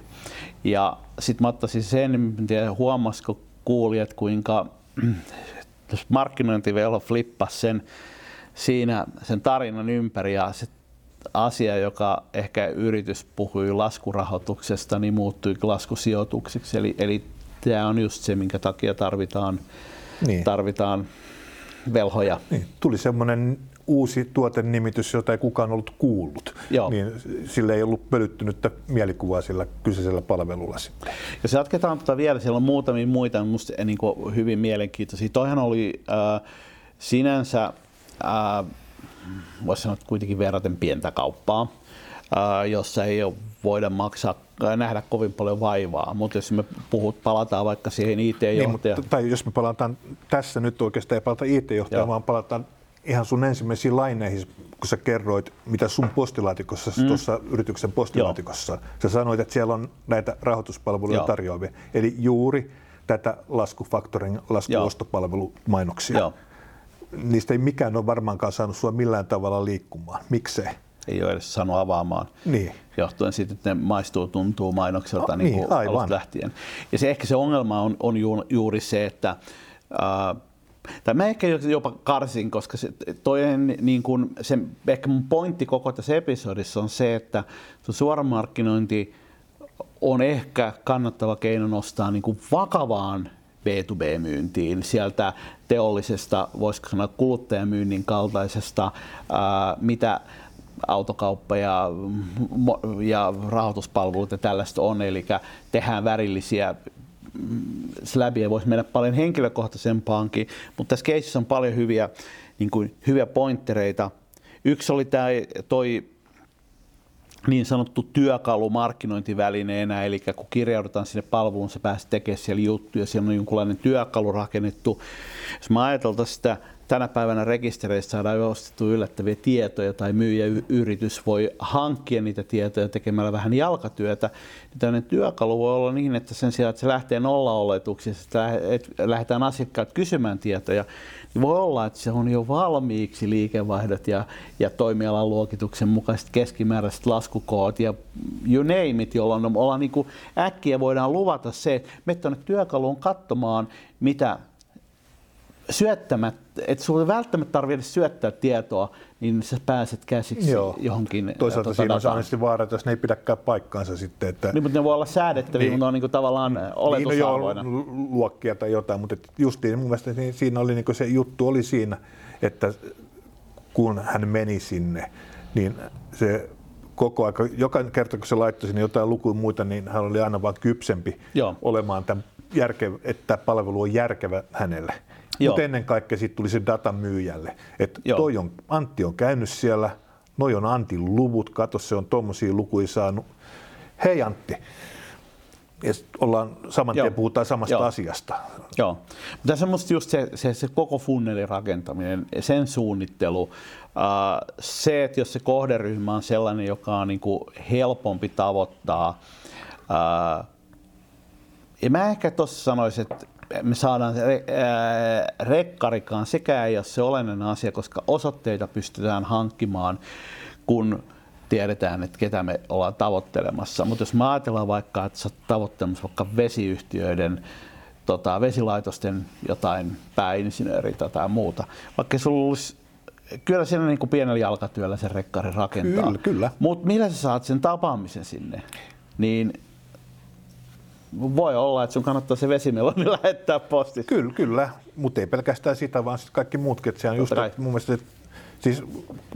Ja sitten mä ottaisin sen, en tiedä huomasiko kuulijat, kuinka markkinointivelho flippasi sen siinä sen tarinan ympäri ja se asia, joka ehkä yritys puhui laskurahoituksesta, niin muuttui laskusijoituksiksi. Eli, eli tämä on just se, minkä takia tarvitaan, niin. tarvitaan velhoja. Niin. Tuli semmoinen uusi tuotenimitys, jota ei kukaan ollut kuullut, Joo. niin sillä ei ollut pölyttynyttä mielikuvaa sillä kyseisellä palvelulla sitten. Jos jatketaan tuota vielä, siellä on muutamia muita musta niin kuin hyvin mielenkiintoisia. Toihan oli äh, sinänsä, äh, voisi sanoa kuitenkin verraten pientä kauppaa, äh, jossa ei ole voida maksaa nähdä kovin paljon vaivaa, mutta jos me puhut, palataan vaikka siihen IT-johtajaan. Niin, tai jos me palataan tässä nyt oikeastaan ei palata IT-johtajaan, vaan palataan ihan sun ensimmäisiin laineihin, kun sä kerroit, mitä sun postilaatikossa, mm. tuossa yrityksen postilaatikossa, Joo. sä sanoit, että siellä on näitä rahoituspalveluja Joo. tarjoavia. Eli juuri tätä laskufaktorin, laskuostopalvelumainoksia. Joo. Niistä ei mikään ole varmaankaan saanut sua millään tavalla liikkumaan. Miksei? Ei ole edes saanut avaamaan. Niin. Johtuen siitä, että ne maistuu, tuntuu mainokselta no, niin, niin aivan. lähtien. Ja se ehkä se ongelma on, on juuri se, että äh, tai mä ehkä jopa karsin, koska se, toinen, niin kuin, se, ehkä mun pointti koko tässä episodissa on se, että suoramarkkinointi on ehkä kannattava keino nostaa niin kuin vakavaan B2B-myyntiin, sieltä teollisesta, voisiko sanoa kuluttajamyynnin kaltaisesta, ää, mitä autokauppa ja, ja rahoituspalvelut ja tällaista on, eli tehdään värillisiä Slabia voisi mennä paljon henkilökohtaisempaankin, mutta tässä keisissä on paljon hyviä, niin kuin, hyviä pointtereita. Yksi oli tämä toi niin sanottu työkalu markkinointivälineenä, eli kun kirjaudutaan sinne palveluun, se pääsee tekemään siellä juttuja, siellä on jonkunlainen työkalu rakennettu. Jos mä ajateltaisiin sitä tänä päivänä rekistereistä saadaan ostettu yllättäviä tietoja tai myyjäyritys voi hankkia niitä tietoja tekemällä vähän jalkatyötä. Niin tämmöinen työkalu voi olla niin, että sen sijaan, että se lähtee nolla-oletuksista, että lähdetään asiakkaat kysymään tietoja, niin voi olla, että se on jo valmiiksi liikevaihdot ja, ja toimialan luokituksen mukaiset keskimääräiset laskukoot ja you name it, jolloin ollaan niin kuin äkkiä voidaan luvata se, että me tuonne työkaluun katsomaan, mitä syöttämättä, sinulla ei välttämättä tarvitse syöttää tietoa, niin sä pääset käsiksi Joo. johonkin Toisaalta tuota, siinä on aina vaara, että jos ne ei pidäkään paikkaansa sitten. Että... Niin, mutta ne voi olla säädettäviä, niin. mutta ne on niin tavallaan oletusarvoina. Niin, no joo, luokkia tai jotain, mutta justiin mun mielestä niin siinä oli niin se juttu oli siinä, että kun hän meni sinne, niin se koko aika, joka kerta kun se laittoi sinne jotain lukuja muita, niin hän oli aina vaan kypsempi Joo. olemaan tämän järkevä, että palvelu on järkevä hänelle. Mutta ennen kaikkea sitten tuli se data myyjälle. Että toi on, Antti on käynyt siellä, noi on Antin luvut, kato se on tuommoisia lukuja saanut. Hei Antti, ja ollaan saman tien puhutaan samasta Joo. asiasta. Joo. Tässä on musta just se, se, se koko funnelin rakentaminen, sen suunnittelu, uh, se, että jos se kohderyhmä on sellainen, joka on niin kuin helpompi tavoittaa, uh, ja mä ehkä tuossa sanoisin, että me saadaan se rekkarikaan, sekä ei ole se olennainen asia, koska osoitteita pystytään hankkimaan, kun tiedetään, että ketä me ollaan tavoittelemassa. Mutta jos me ajatellaan vaikka, että sä tavoittelemassa vaikka vesiyhtiöiden, tota, vesilaitosten jotain pääinsinööriä tai muuta, vaikka sulla olisi kyllä siinä niin kuin pienellä jalkatyöllä se rekkari rakentaa. Kyllä, kyllä. Mutta millä sä saat sen tapaamisen sinne? Niin voi olla, että sun kannattaa se vesimeloni lähettää postissa. Kyllä, kyllä. Mutta ei pelkästään sitä, vaan sitten kaikki muutkin. Että se on just, että mun mielestä, että Siis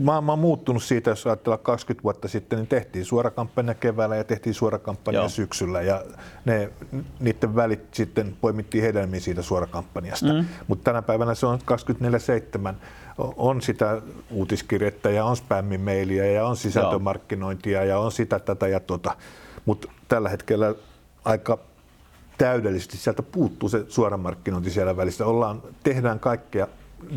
maailma on muuttunut siitä, jos ajatellaan 20 vuotta sitten, niin tehtiin suora kampanja keväällä ja tehtiin suora kampanja Joo. syksyllä. Ja ne, niiden välit sitten poimittiin hedelmiä siitä suorakampanjasta. Mm. Mutta tänä päivänä se on 24-7. On sitä uutiskirjettä ja on spämmimailia ja on sisältömarkkinointia ja on sitä, tätä ja tota. Mutta tällä hetkellä aika täydellisesti. Sieltä puuttuu se suoramarkkinointi siellä välissä. Ollaan, tehdään kaikkea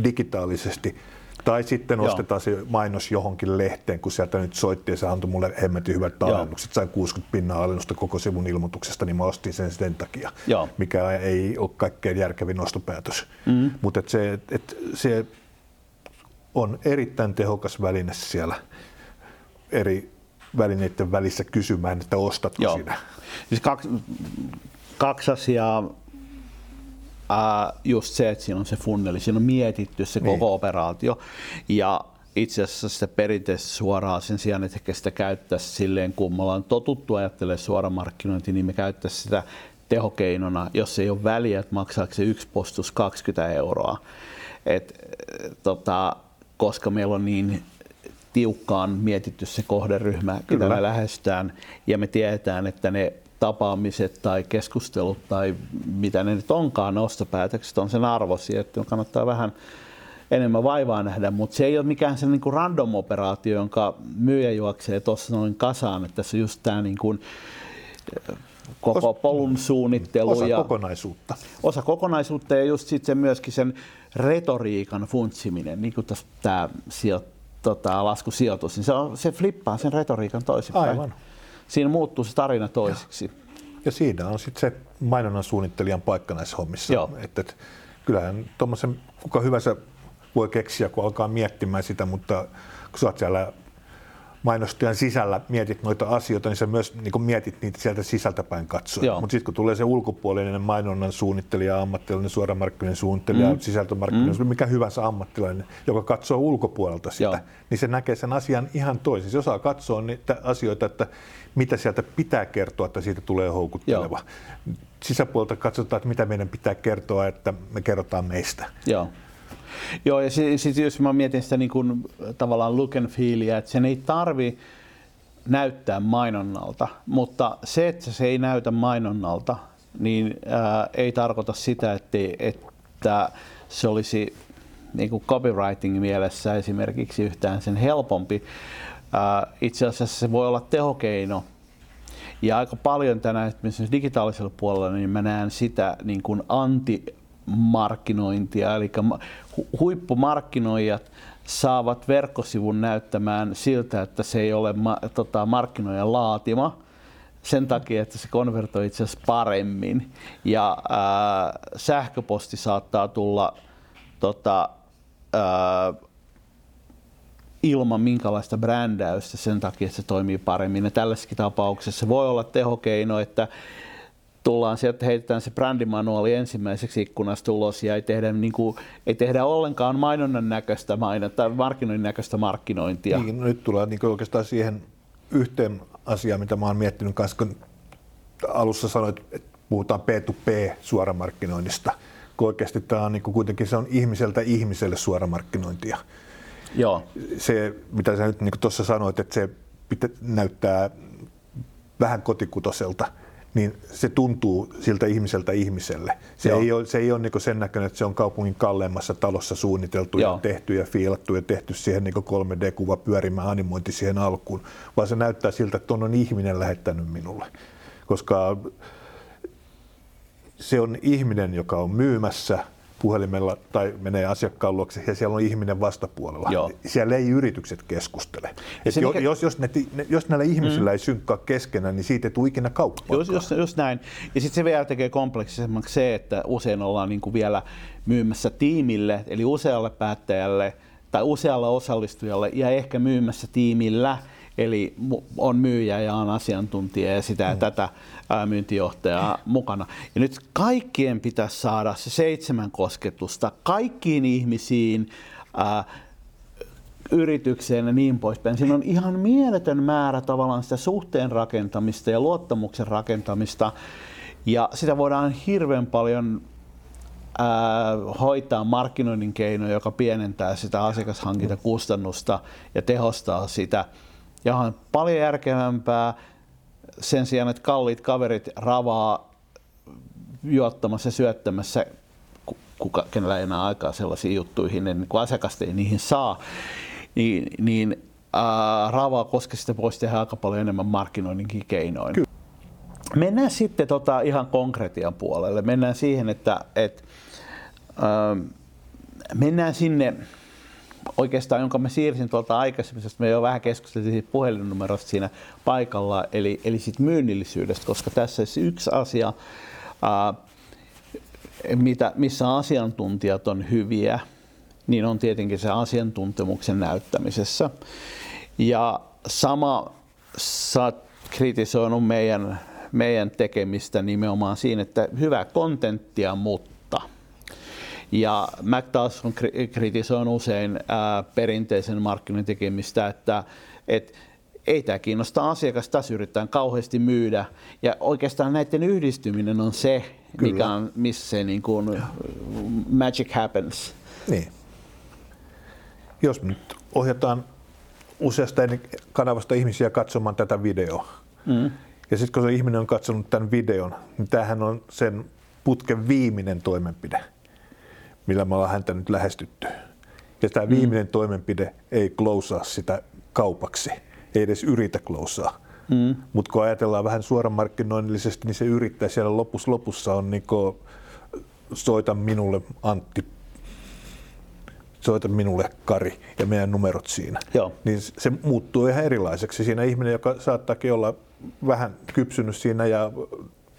digitaalisesti. Tai sitten Joo. ostetaan se mainos johonkin lehteen, kun sieltä nyt soitti ja se antoi mulle hemmetin hyvät alennukset. Sain 60 pinnaa alennusta koko sivun ilmoituksesta, niin mä ostin sen sen takia, Joo. mikä ei ole kaikkein järkevin ostopäätös. Mm. Mutta se, et se on erittäin tehokas väline siellä eri välineiden välissä kysymään, että ostatko Joo. sinä. Siis kaksi, kaksi asiaa. ää, just se, että siinä on se funneli, siinä on mietitty se niin. koko operaatio. Ja itse asiassa sitä perinteisesti suoraan sen sijaan, että sitä käyttäisi silleen, kun me ollaan totuttu ajattelemaan suoramarkkinointi, niin me käyttäisi sitä tehokeinona, jos ei ole väliä, että maksaako se yksi postus 20 euroa. Et, tota, koska meillä on niin tiukkaan mietitty se kohderyhmä, Kyllä. me lähestytään, ja me tiedetään, että ne tapaamiset tai keskustelut tai mitä ne nyt onkaan, ostopäätökset on sen arvoisia, että kannattaa vähän enemmän vaivaa nähdä, mutta se ei ole mikään se niinku random operaatio, jonka myyjä juoksee tuossa noin kasaan, että tässä just tämä niinku, koko polun suunnittelu. Osa ja kokonaisuutta. Osa kokonaisuutta ja just sitten myöskin sen retoriikan funtsiminen, niin kuin tämä tota, laskusijoitus, niin se, on, se flippaa sen retoriikan toisinpäin. Aivan. Siinä muuttuu se tarina toiseksi. Ja, ja siinä on sitten se mainonnan suunnittelijan paikka näissä hommissa. Joo. Et, et, kyllähän tuommoisen kuka hyvänsä voi keksiä, kun alkaa miettimään sitä, mutta kun sä oot siellä mainostajan sisällä mietit noita asioita, niin sä myös niin mietit niitä sieltä sisältäpäin katsoa. Mutta sitten kun tulee se ulkopuolinen mainonnan suunnittelija, ammattilainen, suoramarkkinoiden suunnittelija, mm. sisältömarkkinoiden, mm. mikä hyvänsä ammattilainen, joka katsoo ulkopuolelta sitä, Joo. niin se näkee sen asian ihan toisin. Se osaa katsoa niitä asioita, että mitä sieltä pitää kertoa, että siitä tulee houkutteleva. Joo. Sisäpuolelta katsotaan, että mitä meidän pitää kertoa, että me kerrotaan meistä. Joo. Joo, ja sitten sit jos mä mietin sitä niin kuin, tavallaan look and feelia, että sen ei tarvi näyttää mainonnalta, mutta se, että se ei näytä mainonnalta, niin ää, ei tarkoita sitä, että, että se olisi niin kuin copywriting mielessä esimerkiksi yhtään sen helpompi. Ää, itse asiassa se voi olla tehokeino ja aika paljon tänään esimerkiksi digitaalisella puolella, niin mä näen sitä niin kuin anti markkinointia, eli huippumarkkinoijat saavat verkkosivun näyttämään siltä, että se ei ole ma- tota, markkinoijan laatima, sen takia, että se konvertoi itse asiassa paremmin. Ja ää, sähköposti saattaa tulla tota, ää, ilman minkälaista brändäystä sen takia, että se toimii paremmin. Ja tällaisessa tapauksessa voi olla tehokeino, että tullaan sieltä, heitetään se brändimanuaali ensimmäiseksi ikkunasta ulos ja ei tehdä, niin kuin, ei tehdä ollenkaan mainonnan näköistä mainontaa, markkinoinnin näköistä markkinointia. Niin, no nyt tulee niin oikeastaan siihen yhteen asiaan, mitä mä oon miettinyt kanssa, kun alussa sanoit, että puhutaan P2P suoramarkkinoinnista, kun oikeasti tämä on niin kuin kuitenkin se on ihmiseltä ihmiselle suoramarkkinointia. Joo. Se, mitä sä nyt niin tuossa sanoit, että se pitää, näyttää vähän kotikutoselta – niin se tuntuu siltä ihmiseltä ihmiselle. Se Joo. ei ole, se ei ole niin sen näköinen, että se on kaupungin kalleimmassa talossa suunniteltu Joo. ja tehty ja fiilattu ja tehty siihen niin 3D-kuva pyörimään animointi siihen alkuun, vaan se näyttää siltä, että on ihminen lähettänyt minulle. Koska se on ihminen, joka on myymässä – puhelimella tai menee asiakkaan luokse ja siellä on ihminen vastapuolella. Joo. Siellä ei yritykset keskustele. Et jo, mikä... jos, jos, ne, jos näillä ihmisillä mm. ei synkkaa keskenään, niin siitä ei tule ikinä kauppaa. Jos, jos, jos näin. Ja sitten se vielä tekee kompleksisemmaksi se, että usein ollaan niin kuin vielä myymässä tiimille, eli usealle päättäjälle tai usealle osallistujalle ja ehkä myymässä tiimillä – Eli on myyjä ja on asiantuntija ja sitä ja mm. tätä myyntijohtajaa mukana. Ja nyt kaikkien pitäisi saada se seitsemän kosketusta kaikkiin ihmisiin, ää, yritykseen ja niin poispäin. Siinä on ihan mieletön määrä tavallaan sitä suhteen rakentamista ja luottamuksen rakentamista. Ja sitä voidaan hirveän paljon ää, hoitaa markkinoinnin keino, joka pienentää sitä asiakashankintakustannusta ja tehostaa sitä ja on paljon järkevämpää sen sijaan, että kalliit kaverit ravaa juottamassa ja syöttämässä, kuka, kenellä ei enää aikaa sellaisiin juttuihin, niin kun asiakas ei niihin saa, niin, niin ää, ravaa, koska sitä voisi tehdä aika paljon enemmän markkinoinninkin keinoin. Kyllä. Mennään sitten tota ihan konkretian puolelle. Mennään siihen, että et, ää, mennään sinne oikeastaan, jonka mä siirsin tuolta aikaisemmin, me jo vähän keskusteltiin puhelinnumerosta siinä paikalla, eli, eli sit myynnillisyydestä, koska tässä se yksi asia, ää, mitä, missä asiantuntijat on hyviä, niin on tietenkin se asiantuntemuksen näyttämisessä. Ja sama sä oot kritisoinut meidän, meidän tekemistä nimenomaan siinä, että hyvää kontenttia, mutta Ja Mac taas on kritisoinut usein ää, perinteisen markkinoinnin tekemistä, että et, ei tämä kiinnosta asiakas, tässä yritetään kauheasti myydä. Ja oikeastaan näiden yhdistyminen on se, Kyllä. mikä on, missä se niin kuin, magic happens. Niin. Jos nyt ohjataan useasta kanavasta ihmisiä katsomaan tätä videoa, mm. ja sitten kun se ihminen on katsonut tämän videon, niin tämähän on sen putken viimeinen toimenpide, millä me ollaan häntä nyt lähestytty. Ja tämä mm. viimeinen toimenpide ei klousaa sitä kaupaksi, ei edes yritä klousaa. Mm. Mutta kun ajatellaan vähän suoramarkkinoinnillisesti, niin se yrittää siellä lopussa, lopussa on niin soita minulle Antti, soita minulle Kari ja meidän numerot siinä. Joo. Niin se muuttuu ihan erilaiseksi. Siinä ihminen, joka saattaakin olla vähän kypsynyt siinä ja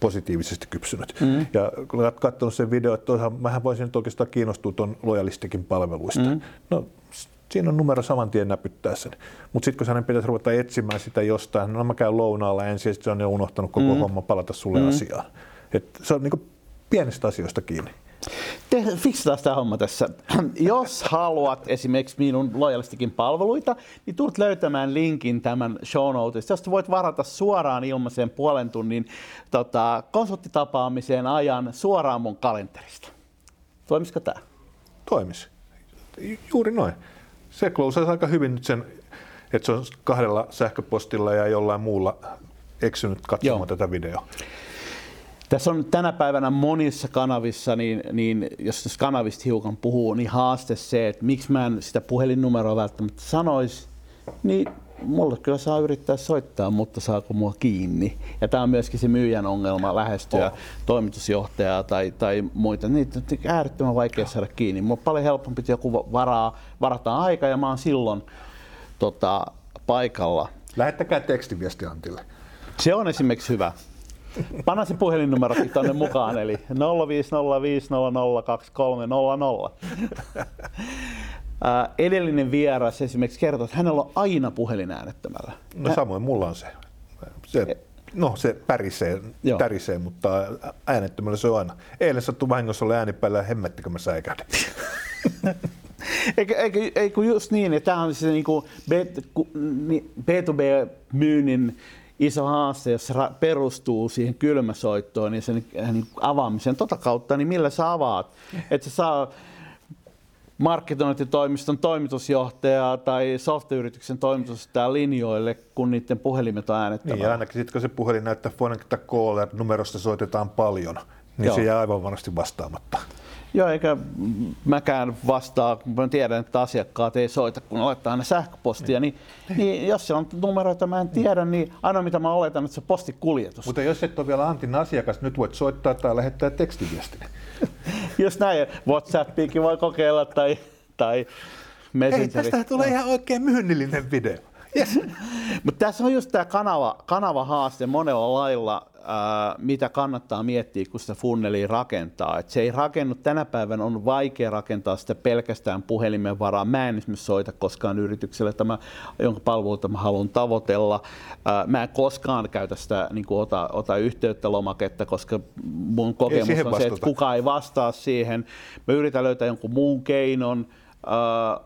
positiivisesti kypsynyt. Mm. Ja kun olet katsonut sen video, että mähän voisin nyt oikeastaan kiinnostua tuon lojalistikin palveluista. Mm. No siinä on numero saman tien näpyttää sen. Mutta sitten kun hänen pitäisi ruveta etsimään sitä jostain, no mä käyn lounaalla ensin, ja se on jo unohtanut koko mm. homma palata sulle mm. asiaan. Et se on niinku pienistä asioista kiinni. Te, fiksataan tämä homma tässä. Jos haluat esimerkiksi minun lojalistikin palveluita, niin tulet löytämään linkin tämän show notesta, josta voit varata suoraan ilmaisen puolen tunnin tota, konsulttitapaamiseen ajan suoraan mun kalenterista. Toimisiko tämä? Toimisi. Juuri noin. Se klousasi aika hyvin nyt sen, että se on kahdella sähköpostilla ja jollain muulla eksynyt katsomaan Joo. tätä videoa. Tässä on tänä päivänä monissa kanavissa, niin, niin jos kanavista hiukan puhuu, niin haaste se, että miksi mä en sitä puhelinnumeroa välttämättä sanoisi, niin mulle kyllä saa yrittää soittaa, mutta saako mua kiinni. Ja tämä on myöskin se myyjän ongelma lähestyä oh. toimitusjohtajaa tai, tai muita. Niitä on äärettömän vaikea saada kiinni. Mulla on paljon helpompi, että joku varaa, varataan aika ja mä oon silloin tota, paikalla. Lähettäkää tekstiviesti Antille. Se on esimerkiksi hyvä. Panna se puhelinnumero tuonne mukaan, eli 0505002300. edellinen vieras esimerkiksi kertoi, että hänellä on aina puhelin äänettömällä. No samoin mulla on se. se e- no se pärisee, tärisee, mutta äänettömällä se on aina. Eilen sattui vahingossa olla ääni päällä hemmettikö mä säikähdin. eikö, eikö, eikö just niin, että tämä on se niin kuin B2B-myynnin iso haaste, jos perustuu siihen kylmäsoittoon ja sen niin avaamiseen tota kautta, niin millä sä avaat? Että sä saa markkinointitoimiston toimitusjohtajaa tai softayrityksen toimitusjohtajaa linjoille, kun niiden puhelimet on äänettävää. Niin, ja ainakin sitten kun se puhelin näyttää phone caller numerosta soitetaan paljon, niin Joo. se jää aivan varmasti vastaamatta. Joo, eikä mäkään vastaa, kun mä tiedän, että asiakkaat ei soita, kun laittaa aina sähköpostia, niin, niin, niin jos se on numeroita, mä en tiedä, niin aina mitä mä oletan, että se postikuljetus. Mutta jos et ole vielä Antin asiakas, nyt voit soittaa tai lähettää tekstiviestin. jos näin, WhatsAppiinkin voi kokeilla tai, tai Messengeri. Ei, tästä tulee ihan oikein myynnillinen video. Yes. Mutta tässä on just tämä kanava, kanava haaste monella lailla, ää, mitä kannattaa miettiä, kun sitä funnelia rakentaa. Et se ei rakennu, tänä päivänä on vaikea rakentaa sitä pelkästään puhelimen varaa. Mä en esimerkiksi soita koskaan yritykselle, tämä, jonka palveluita mä haluan tavoitella. Ää, mä en koskaan käytä sitä, niin kuin ota, ota yhteyttä lomaketta, koska mun kokemus on vastata. se, että kukaan ei vastaa siihen. Mä yritän löytää jonkun muun keinon. Ää,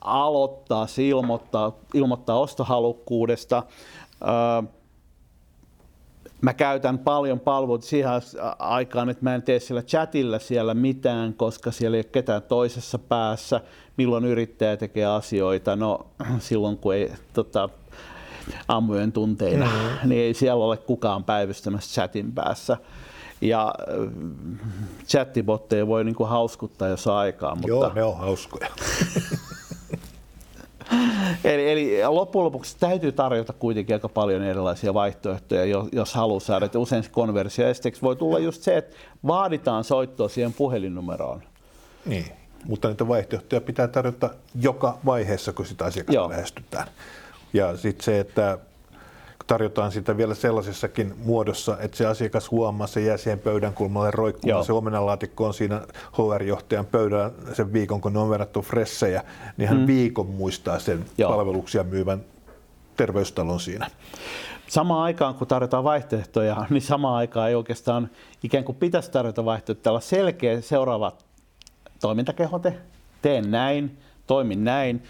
aloittaa, se ilmoittaa, ilmoittaa ostohalukkuudesta. Mä käytän paljon palveluita siihen aikaan, että mä en tee siellä chatilla siellä mitään, koska siellä ei ole ketään toisessa päässä. Milloin yrittäjä tekee asioita? No silloin kun ei tota, aamujen tunteina, mm-hmm. niin ei siellä ole kukaan päivystämässä chatin päässä. Ja chattibotteja voi niinku hauskuttaa jos aikaa. Mutta... Joo, ne on hauskoja. eli, eli loppujen lopuksi täytyy tarjota kuitenkin aika paljon erilaisia vaihtoehtoja, jos haluaa saada. Että usein se konversioesteeksi voi tulla just se, että vaaditaan soittoa siihen puhelinnumeroon. Niin, mutta niitä vaihtoehtoja pitää tarjota joka vaiheessa, kun sitä asiakasta lähestytään. Ja sitten se, että tarjotaan sitä vielä sellaisessakin muodossa, että se asiakas huomaa, se jää siihen pöydän kulmalle roikkumaan, se omenalaatikko on siinä HR-johtajan pöydällä sen viikon, kun ne on verrattu fressejä, niin hän mm. viikon muistaa sen Joo. palveluksia myyvän terveystalon siinä. Samaan aikaan, kun tarjotaan vaihtoehtoja, niin samaan aikaan ei oikeastaan ikään kuin pitäisi tarjota vaihtoehtoja. Tällä selkeä seuraava toimintakehote, teen näin, toimin näin.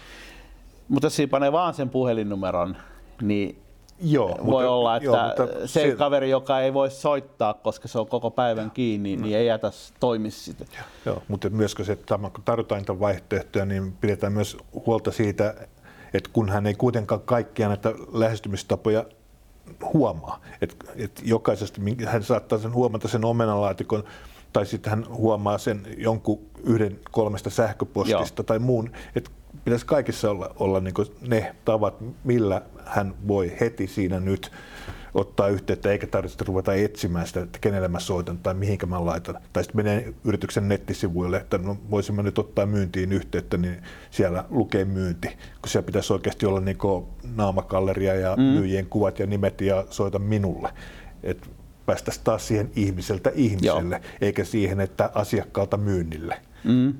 Mutta jos siinä panee vaan sen puhelinnumeron, niin Joo, voi mutta, olla, että joo, mutta se, se kaveri, joka ei voi soittaa, koska se on koko päivän kiinni, niin ei jätä toimi sitä. Joo, mutta myöskö se, että kun tarjotaan niitä vaihtoehtoja, niin pidetään myös huolta siitä, että kun hän ei kuitenkaan kaikkia näitä lähestymistapoja huomaa, että, että jokaisesta, hän saattaa sen huomata sen omenalaatikon, tai sitten hän huomaa sen jonkun yhden kolmesta sähköpostista Joo. tai muun, että pitäisi kaikissa olla, olla niin ne tavat, millä hän voi heti siinä nyt ottaa yhteyttä, eikä tarvitse ruveta etsimään sitä, että kenelle mä soitan tai mihinkä mä laitan. Tai sitten menee yrityksen nettisivuille, että no, voisimme nyt ottaa myyntiin yhteyttä, niin siellä lukee myynti, kun siellä pitäisi oikeasti olla niin naamakalleria ja mm. myyjien kuvat ja nimet ja soita minulle. Et päästäisiin taas siihen ihmiseltä ihmiselle, Joo. eikä siihen, että asiakkaalta myynnille. Mm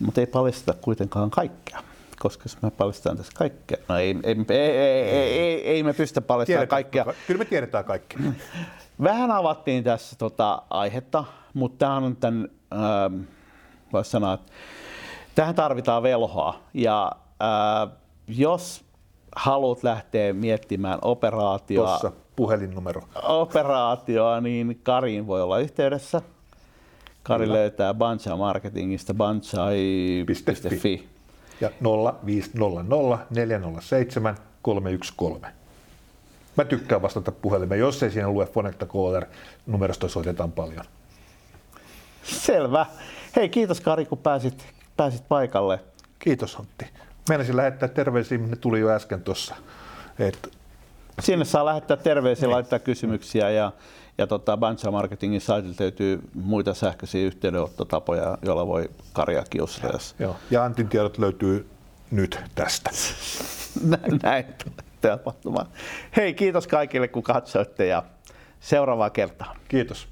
mutta ei paljasteta kuitenkaan kaikkea. Koska jos me paljastetaan tässä kaikkea, no ei, ei, ei, ei, ei, ei me pystytä paljastamaan kaikkea. Kyllä me tiedetään kaikki. Vähän avattiin tässä tota aihetta, mutta tämä on tämän, ähm, voisi sanoa, että tähän tarvitaan velhoa. Ja äh, jos haluat lähteä miettimään operaatioa, Tossa puhelinnumero. operaatioa, niin Karin voi olla yhteydessä. Kari Kyllä. löytää Bancha Marketingista banchai.fi. Ja 0500 407 313. Mä tykkään vastata puhelimeen, jos ei siinä lue Fonecta Caller, numerosta soitetaan paljon. Selvä. Hei, kiitos Kari, kun pääsit, pääsit paikalle. Kiitos Antti. Meinasin lähettää terveisiä, ne tuli jo äsken tuossa. Et... Sinne saa lähettää terveisiä, niin. laittaa kysymyksiä ja ja tota, Bancha Marketingin saitilta löytyy muita sähköisiä yhteydenottotapoja, joilla voi karjaa kiusata. Joo. Ja Antin tiedot löytyy nyt tästä. Näin tapahtumaan. Hei, kiitos kaikille kun katsoitte ja seuraavaa kertaa. Kiitos.